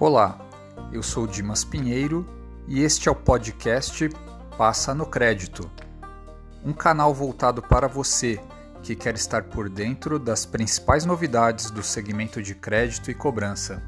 Olá, eu sou Dimas Pinheiro e este é o podcast Passa no Crédito, um canal voltado para você que quer estar por dentro das principais novidades do segmento de crédito e cobrança.